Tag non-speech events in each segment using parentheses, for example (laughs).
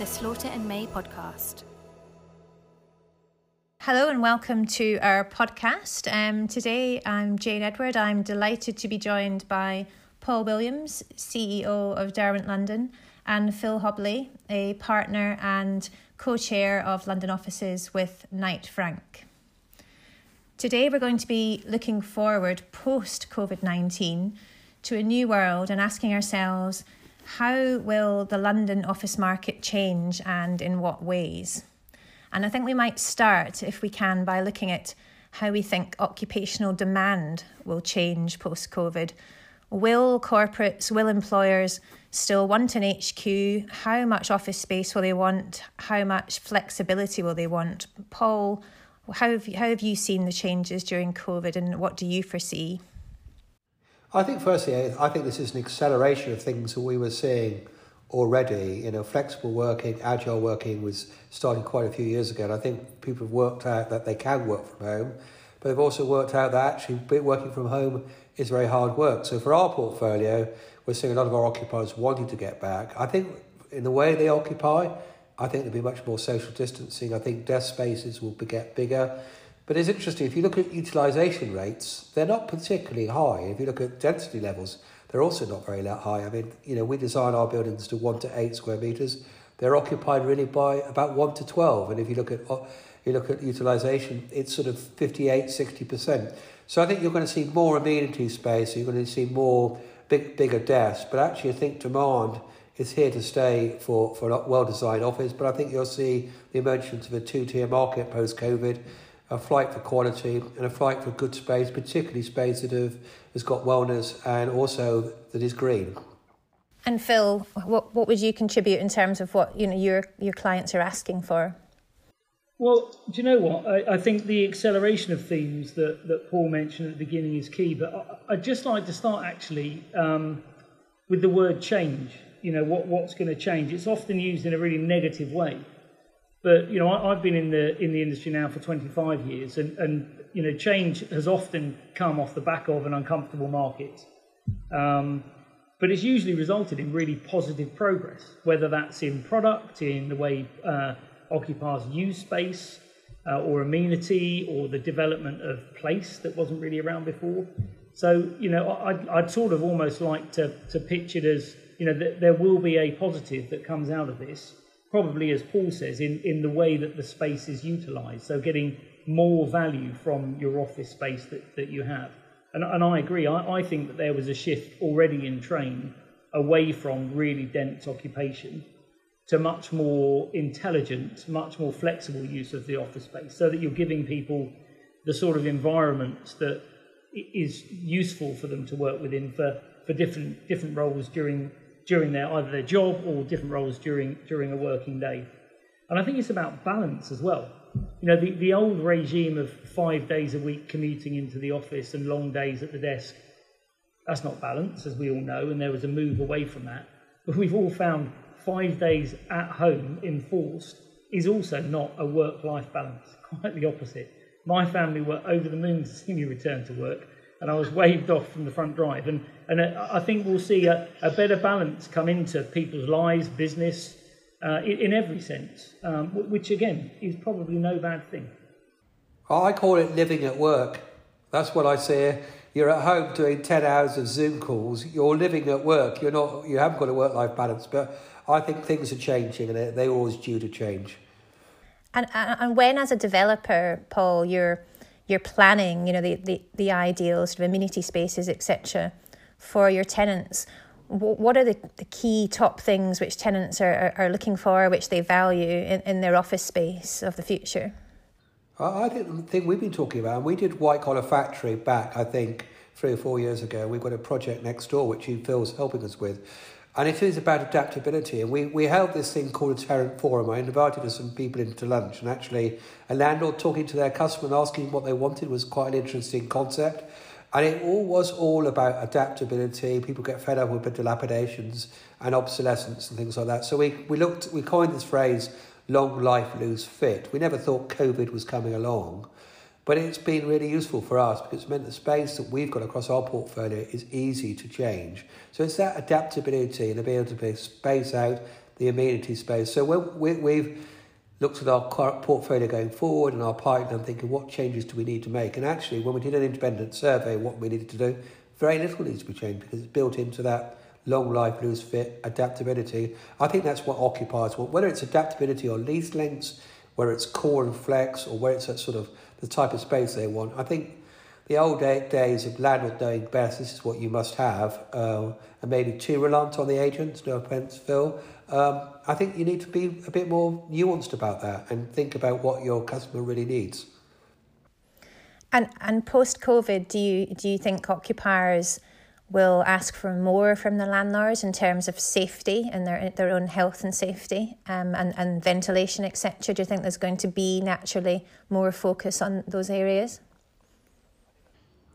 the Slaughter and May podcast. Hello and welcome to our podcast. Um, today I'm Jane Edwarde. I'm delighted to be joined by Paul Williams, CEO of Derwent London, and Phil Hobley, a partner and co chair of London offices with Knight Frank. Today we're going to be looking forward post COVID 19 to a new world and asking ourselves how will the London office market change and in what ways? And I think we might start, if we can, by looking at how we think occupational demand will change post COVID. Will corporates, will employers still want an HQ? How much office space will they want? How much flexibility will they want? Paul, how have you, how have you seen the changes during COVID and what do you foresee? I think, firstly, I think this is an acceleration of things that we were seeing already. You know, flexible working, agile working was starting quite a few years ago, and I think people have worked out that they can work from home, but they've also worked out that actually working from home is very hard work. So for our portfolio, we're seeing a lot of our occupiers wanting to get back. I think in the way they occupy, I think there'll be much more social distancing. I think desk spaces will get bigger. But it's interesting, if you look at utilisation rates, they're not particularly high. If you look at density levels, they're also not very high. I mean, you know, we design our buildings to 1 to 8 square metres. They're occupied really by about 1 to 12. And if you look at uh, you look at utilisation, it's sort of 58, 60%. So I think you're going to see more amenity space, you're going to see more big, bigger desks. But actually, I think demand is here to stay for, for a well-designed office. But I think you'll see the emergence of a two-tier market post-COVID a flight for quality and a flight for good space, particularly space that have, has got wellness and also that is green. And Phil, what, what would you contribute in terms of what you know your your clients are asking for? Well, do you know what? I, I think the acceleration of themes that, that Paul mentioned at the beginning is key, but I, would just like to start actually um, with the word change. You know, what, what's going to change? It's often used in a really negative way. But you know, I, have been in the in the industry now for 25 years, and, and you know, change has often come off the back of an uncomfortable market. Um, but it's usually resulted in really positive progress, whether that's in product, in the way uh, occupiers use space, uh, or amenity, or the development of place that wasn't really around before. So, you know, I'd, I'd sort of almost like to, to pitch it as, you know, there will be a positive that comes out of this probably, as Paul says, in, in the way that the space is utilised. So getting more value from your office space that, that you have. And, and I agree, I, I think that there was a shift already in train away from really dense occupation to much more intelligent, much more flexible use of the office space so that you're giving people the sort of environment that is useful for them to work within for, for different different roles during during their either their job or different roles during during a working day. And I think it's about balance as well. You know, the, the old regime of five days a week commuting into the office and long days at the desk, that's not balance, as we all know, and there was a move away from that. But we've all found five days at home enforced is also not a work life balance, (laughs) quite the opposite. My family were over the moon to see me return to work, and I was waved off from the front drive. And, and I think we'll see a, a better balance come into people's lives, business, uh, in, in, every sense, um, which again is probably no bad thing. I call it living at work. That's what I say. You're at home doing 10 hours of Zoom calls. You're living at work. You're not, you haven't got a work life balance. But I think things are changing and they're always due to change. And, and when, as a developer, Paul, you're you're planning, you know, the, the, the ideal sort of amenity spaces, etc., for your tenants. What are the, the key top things which tenants are, are, looking for, which they value in, in their office space of the future? I think the thing we've been talking about, we did White Collar Factory back, I think, three or four years ago. We've got a project next door which Phil's helping us with. And it is about adaptability. And we, we held this thing called a tenant forum. I invited some people into lunch, and actually, a landlord talking to their customer and asking what they wanted was quite an interesting concept. And it all was all about adaptability. People get fed up with dilapidations and obsolescence and things like that. So we, we looked, we coined this phrase, long life, loose fit. We never thought COVID was coming along. But it's been really useful for us because it's meant the space that we've got across our portfolio is easy to change. So it's that adaptability and able to space out the amenity space. So we, we've looked at our portfolio going forward and our pipeline, thinking what changes do we need to make. And actually, when we did an independent survey, what we needed to do, very little needs to be changed because it's built into that long life, loose fit, adaptability. I think that's what occupiers want, whether it's adaptability or lease lengths, whether it's core and flex, or whether it's that sort of the type of space they want. I think the old days of landlord knowing best, this is what you must have, uh, and maybe too reliant on the agents, no offence, Phil. Um, I think you need to be a bit more nuanced about that and think about what your customer really needs. And and post COVID, do you do you think occupiers will ask for more from the landlords in terms of safety and their their own health and safety um, and, and ventilation, etc.? Do you think there's going to be naturally more focus on those areas?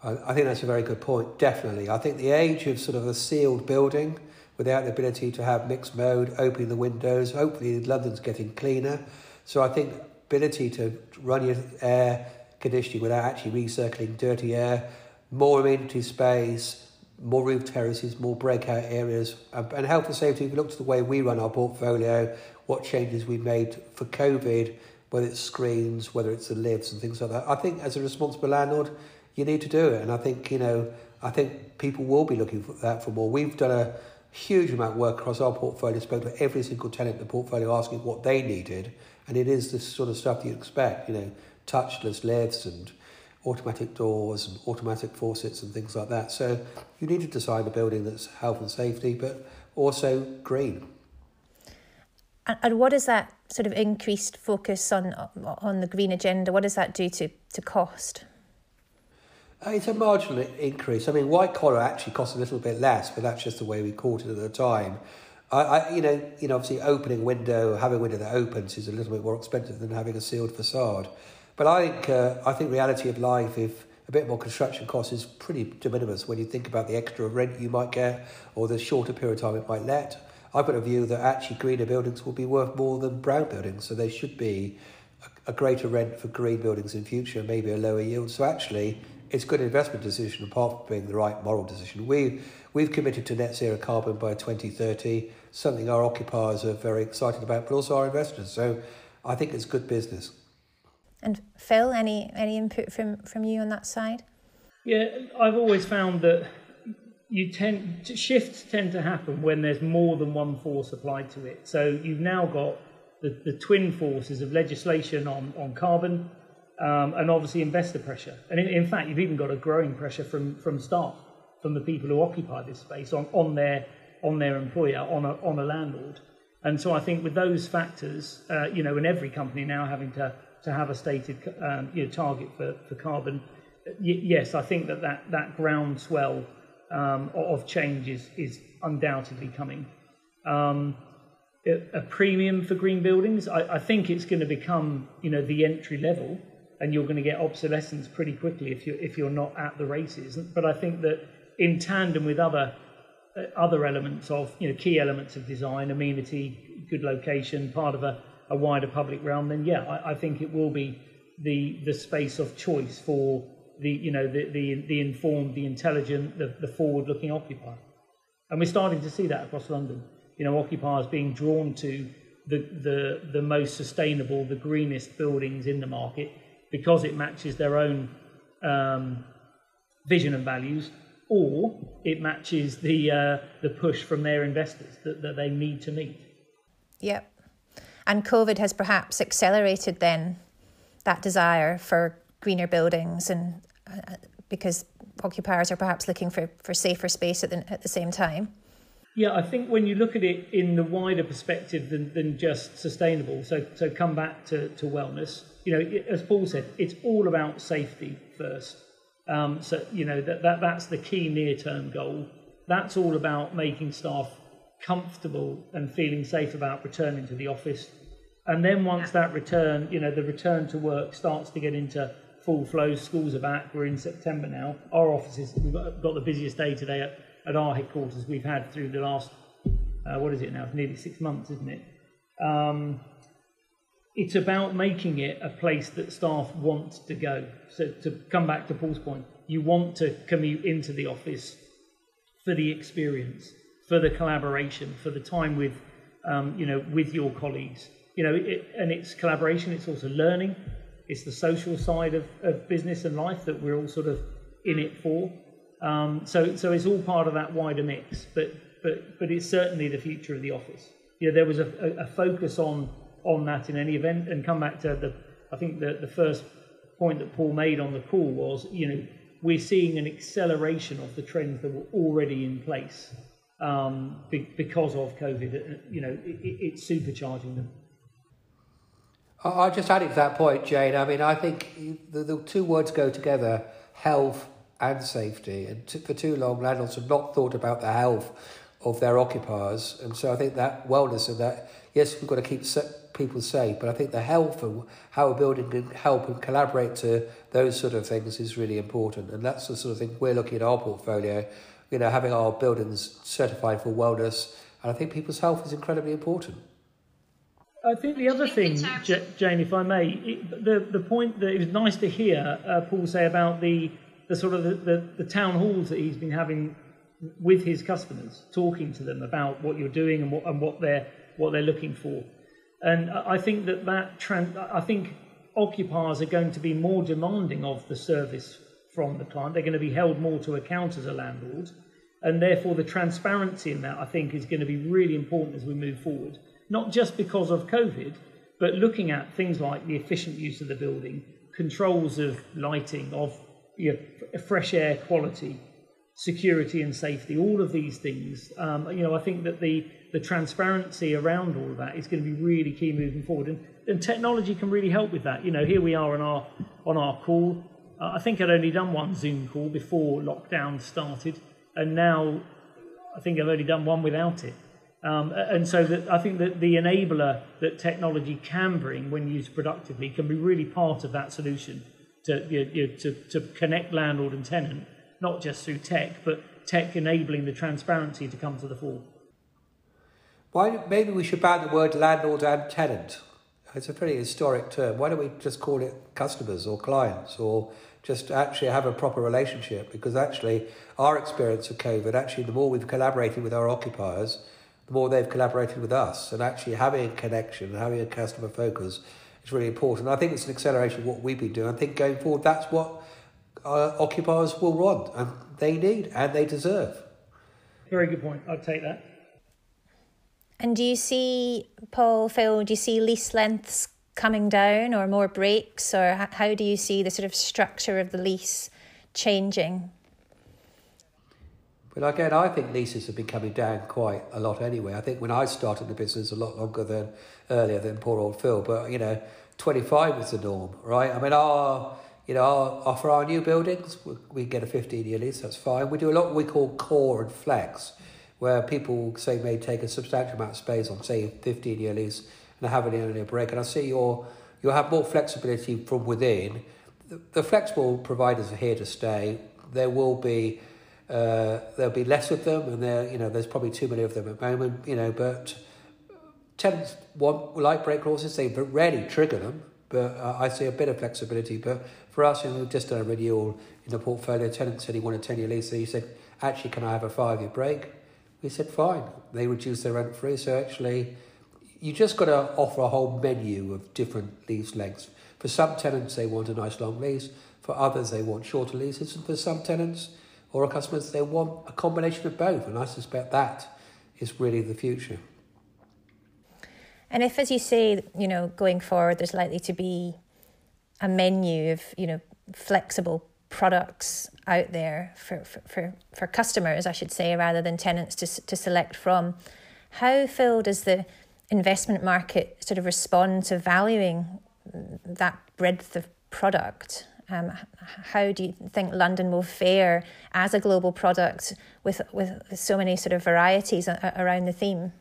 I think that's a very good point, definitely. I think the age of sort of a sealed building without the ability to have mixed mode, opening the windows, hopefully London's getting cleaner. So I think ability to run your air conditioning without actually recirculating dirty air, more amenity space, more roof terraces, more breakout areas, and health and safety. If you look at the way we run our portfolio, what changes we made for COVID, whether it's screens, whether it's the lifts and things like that. I think as a responsible landlord, you need to do it, and I think you know, I think people will be looking for that for more. We've done a huge amount of work across our portfolio, spoke to every single tenant in the portfolio, asking what they needed, and it is the sort of stuff you expect, you know, touchless lifts and automatic doors and automatic faucets and things like that. So you need to design a building that's health and safety, but also green. And what does that sort of increased focus on on the green agenda? What does that do to, to cost? Uh, it's a marginal increase. I mean, white collar actually costs a little bit less, but that's just the way we caught it at the time. I, I, you know, you know, obviously opening window, having a window that opens is a little bit more expensive than having a sealed facade. But I think uh, I think reality of life, if a bit more construction cost is pretty de minimis when you think about the extra rent you might get or the shorter period of time it might let. I've got a view that actually greener buildings will be worth more than brown buildings, so there should be a, a greater rent for green buildings in future, maybe a lower yield. So actually, it's a good investment decision apart from being the right moral decision. We, we've committed to net zero carbon by 2030, something our occupiers are very excited about, but also our investors. So I think it's good business. And Phil, any any input from from you on that side? Yeah, I've always found that you tend shifts tend to happen when there's more than one force applied to it. So you've now got the, the twin forces of legislation on, on carbon um, and obviously investor pressure. And in, in, fact, you've even got a growing pressure from, from staff, from the people who occupy this space on, on, their, on their employer, on a, on a landlord. And so I think with those factors, uh, you know, and every company now having to, to have a stated um, you know, target for, for carbon, y- yes, I think that that, that groundswell um, of change is, is undoubtedly coming. Um, a premium for green buildings, I, I think it's going to become, you know, the entry level and you're going to get obsolescence pretty quickly if you're if you're not at the races. But I think that in tandem with other uh, other elements of you know key elements of design, amenity, good location, part of a, a wider public realm, then yeah, I, I think it will be the the space of choice for the you know the the, the informed, the intelligent, the, the forward looking occupier. And we're starting to see that across London. You know, occupiers being drawn to the, the, the most sustainable, the greenest buildings in the market because it matches their own um, vision and values, or it matches the uh, the push from their investors that, that they need to meet. Yep. And COVID has perhaps accelerated then that desire for greener buildings and uh, because occupiers are perhaps looking for, for safer space at the, at the same time. Yeah, I think when you look at it in the wider perspective than, than just sustainable, so so come back to, to wellness, you know, as Paul said, it's all about safety first. Um, so, you know, that, that, that's the key near term goal. That's all about making staff comfortable and feeling safe about returning to the office. And then once that return, you know, the return to work starts to get into full flow, schools are back, we're in September now. Our offices, we've got, got the busiest day today at, at our headquarters we've had through the last, uh, what is it now, nearly six months, isn't it? Um, it's about making it a place that staff want to go. So to come back to Paul's point, you want to commute into the office for the experience, for the collaboration, for the time with um, you know, with your colleagues. You know, it, and it's collaboration. It's also learning. It's the social side of, of business and life that we're all sort of in it for. Um, so, so it's all part of that wider mix. But, but, but it's certainly the future of the office. You know, there was a, a, a focus on on that in any event, and come back to the. I think the the first point that Paul made on the call was, you know, we're seeing an acceleration of the trends that were already in place um, be, because of COVID. Uh, you know, it, it's supercharging them. I'll just add it to that point, Jane. I mean, I think the, the two words go together health and safety. And t- for too long, landlords have not thought about the health of their occupiers. And so I think that wellness and that, yes, we've got to keep people say. but I think the health and how a building can help and collaborate to those sort of things is really important. And that's the sort of thing we're looking at our portfolio, you know, having our buildings certified for wellness. And I think people's health is incredibly important. I think the other thing, J- Jane, if I may, it, the the point that it was nice to hear uh, Paul say about the the sort of the, the, the, town halls that he's been having with his customers, talking to them about what you're doing and what and what they're what they're looking for. And I think that that trend, I think occupiers are going to be more demanding of the service from the client. They're going to be held more to account as a landlord. And therefore, the transparency in that, I think, is going to be really important as we move forward. Not just because of COVID, but looking at things like the efficient use of the building, controls of lighting, of you know, fresh air quality, security and safety, all of these things. Um, you know, I think that the the transparency around all of that is going to be really key moving forward. And, and technology can really help with that. You know, here we are on our on our call. Uh, I think I'd only done one Zoom call before lockdown started, and now I think I've only done one without it. Um, and so that I think that the enabler that technology can bring when used productively can be really part of that solution to, you know, to, to connect landlord and tenant, not just through tech, but tech enabling the transparency to come to the fore. Why maybe we should ban the word landlord and tenant? It's a pretty historic term. Why don't we just call it customers or clients or just actually have a proper relationship? Because actually, our experience of COVID, actually, the more we've collaborated with our occupiers, the more they've collaborated with us, and actually having a connection having a customer focus is really important. I think it's an acceleration of what we've been doing. I think going forward, that's what occupiers will want, and they need, and they deserve. Very good point. I'd take that. And do you see, Paul, Phil, do you see lease lengths coming down or more breaks, or how do you see the sort of structure of the lease changing? Well, again, I think leases have been coming down quite a lot anyway. I think when I started the business a lot longer than earlier than poor old Phil, but you know, 25 was the norm, right? I mean, our, you know, our, for our new buildings, we get a 15 year lease, that's fine. We do a lot we call core and flex where people say may take a substantial amount of space on say a 15 year lease and have an earlier break. And I see you'll, you'll have more flexibility from within. The, the flexible providers are here to stay. There will be uh, there'll be less of them, and there you know there's probably too many of them at the moment. You know, but tenants want like break clauses. They rarely trigger them, but uh, I see a bit of flexibility. But for us, you know, we've just done a renewal in the portfolio. Tenant said he wanted a ten year lease, so he said, actually, can I have a five year break? We said, fine. They reduced their rent free. So actually, you just got to offer a whole menu of different lease lengths. For some tenants, they want a nice long lease. For others, they want shorter leases. And for some tenants or our customers, they want a combination of both. And I suspect that is really the future. And if, as you say, you know, going forward, there's likely to be a menu of, you know, flexible products out there for, for, for, customers, I should say, rather than tenants to, to select from. How, Phil, does the investment market sort of respond to valuing that breadth of product? Um, how do you think London will fare as a global product with, with so many sort of varieties around the theme?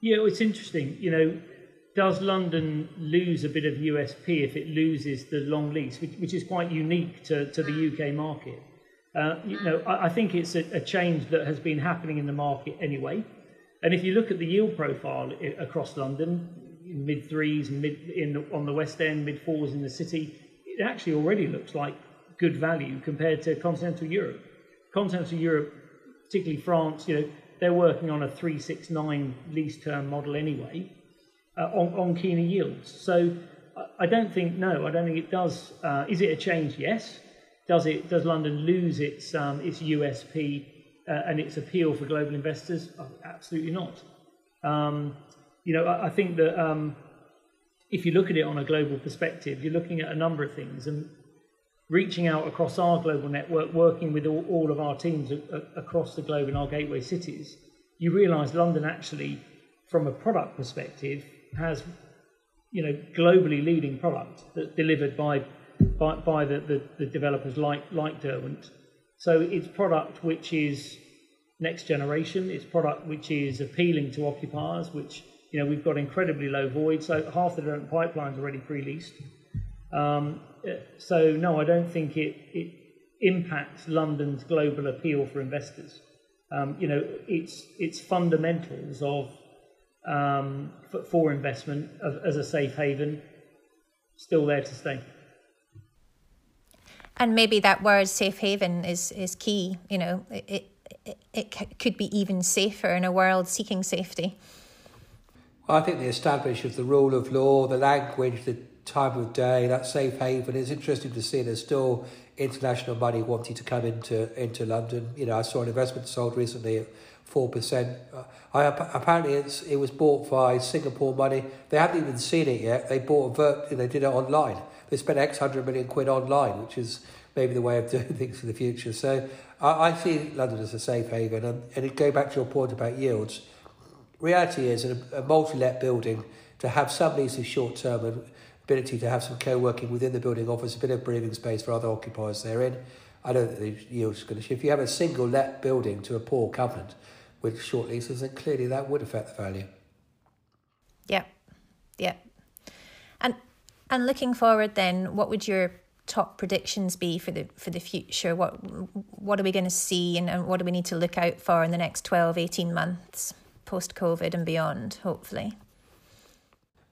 Yeah, it's interesting. You know, does London lose a bit of USP if it loses the long lease, which, which is quite unique to, to the UK market? Uh, you know, I, I think it's a, a, change that has been happening in the market anyway. And if you look at the yield profile across London, mid threes, mid in on the West End, mid fours in the city, it actually already looks like good value compared to continental Europe. Continental Europe, particularly France, you know, they're working on a 369 lease term model anyway uh, on, on keener yields. So I don't think, no, I don't think it does. Uh, is it a change? Yes. Does it? Does London lose its um, its USP uh, and its appeal for global investors? Oh, absolutely not. Um, you know, I, I think that um, if you look at it on a global perspective, you're looking at a number of things and reaching out across our global network, working with all, all of our teams a, a, across the globe in our gateway cities. You realise London actually, from a product perspective, has you know globally leading product that's delivered by by, by the, the, the, developers like like Derwent. So it's product which is next generation. It's product which is appealing to occupiers. Which you know we've got incredibly low void. So half the Derwent pipeline's already pre-leased. Um, so no, I don't think it it impacts London's global appeal for investors. Um, you know, it's it's fundamentals of um, for, for, investment as a safe haven still there to stay. And maybe that word safe haven is, is key. You know, it, it, it could be even safer in a world seeking safety. Well, I think the establishment of the rule of law, the language, the time of day, that safe haven, it's interesting to see there's still international money wanting to come into into London. You know, I saw an investment sold recently at four percent. Uh, I apparently it was bought by Singapore money. They haven't even seen it yet. They bought a. They did it online they spent X hundred million quid online, which is maybe the way of (laughs) doing things for the future. So I, I see London as a safe haven. And, and go back to your point about yields, reality is in a, a multi-let building to have some leases short term and ability to have some co-working within the building offers a bit of breathing space for other occupiers therein. I don't think the yields going to shift. If you have a single let building to a poor covenant with short leases, and clearly that would affect the value. Yeah, yeah. And and looking forward, then, what would your top predictions be for the for the future? What what are we going to see, and, and what do we need to look out for in the next 12, 18 months, post COVID and beyond? Hopefully.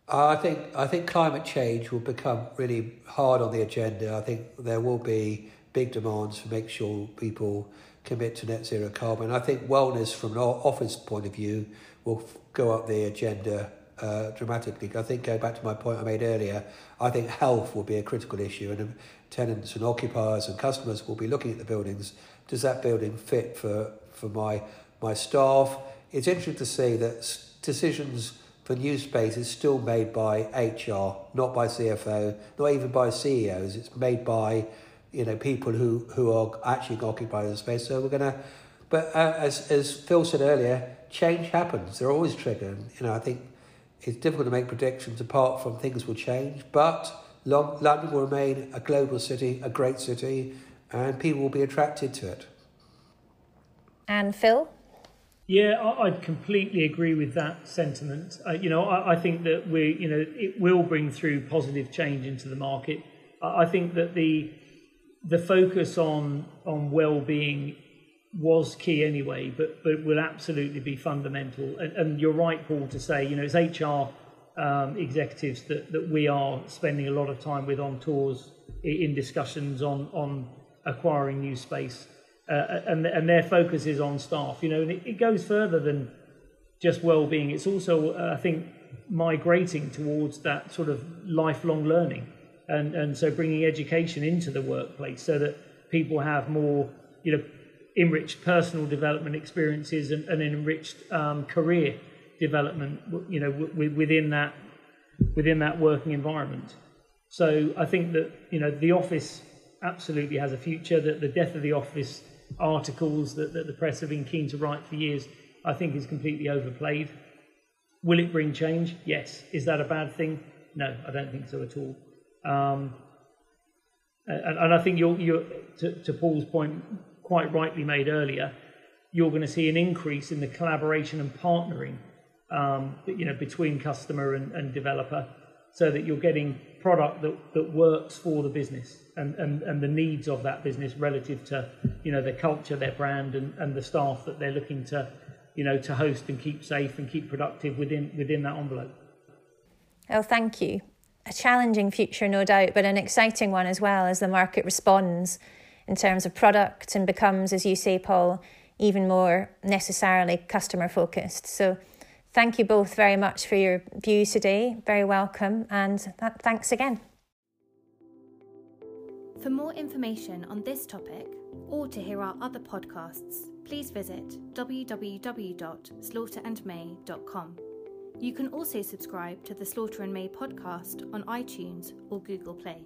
Uh, I think I think climate change will become really hard on the agenda. I think there will be big demands to make sure people commit to net zero carbon. I think wellness from an office point of view will go up the agenda uh, dramatically. I think, going back to my point I made earlier, I think health will be a critical issue, and tenants and occupiers and customers will be looking at the buildings. Does that building fit for, for my, my staff? It's interesting to see that decisions for new space is still made by HR, not by CFO, not even by CEOs. It's made by you know people who, who are actually occupying the space. So we're going to, but uh, as as Phil said earlier, change happens. They're always triggered. You know, I think it's difficult to make predictions apart from things will change, but London will remain a global city, a great city, and people will be attracted to it. And Phil? Yeah, I, completely agree with that sentiment. Uh, you know, I, I, think that we, you know, it will bring through positive change into the market. I, I think that the the focus on on well-being was key anyway, but but will absolutely be fundamental. And, and you're right, Paul, to say you know it's HR um, executives that, that we are spending a lot of time with on tours in discussions on on acquiring new space, uh, and and their focus is on staff. You know, and it, it goes further than just well-being. It's also uh, I think migrating towards that sort of lifelong learning, and and so bringing education into the workplace so that people have more you know enriched personal development experiences and, and enriched um, career development, you know, w- within that within that working environment. So I think that you know the office absolutely has a future. That the death of the office articles that, that the press have been keen to write for years, I think is completely overplayed. Will it bring change? Yes. Is that a bad thing? No, I don't think so at all. Um, and, and, I think you're, you're to, to Paul's point, quite rightly made earlier, you're going to see an increase in the collaboration and partnering, um, you know, between customer and, and, developer, so that you're getting product that, that works for the business and, and, and the needs of that business relative to, you know, their culture, their brand, and, and the staff that they're looking to, you know, to host and keep safe and keep productive within within that envelope. Oh, thank you. Challenging future, no doubt, but an exciting one as well as the market responds in terms of product and becomes, as you say, Paul, even more necessarily customer focused. So, thank you both very much for your views today. Very welcome, and th- thanks again. For more information on this topic or to hear our other podcasts, please visit www.slaughterandmay.com. You can also subscribe to the Slaughter and May podcast on iTunes or Google Play.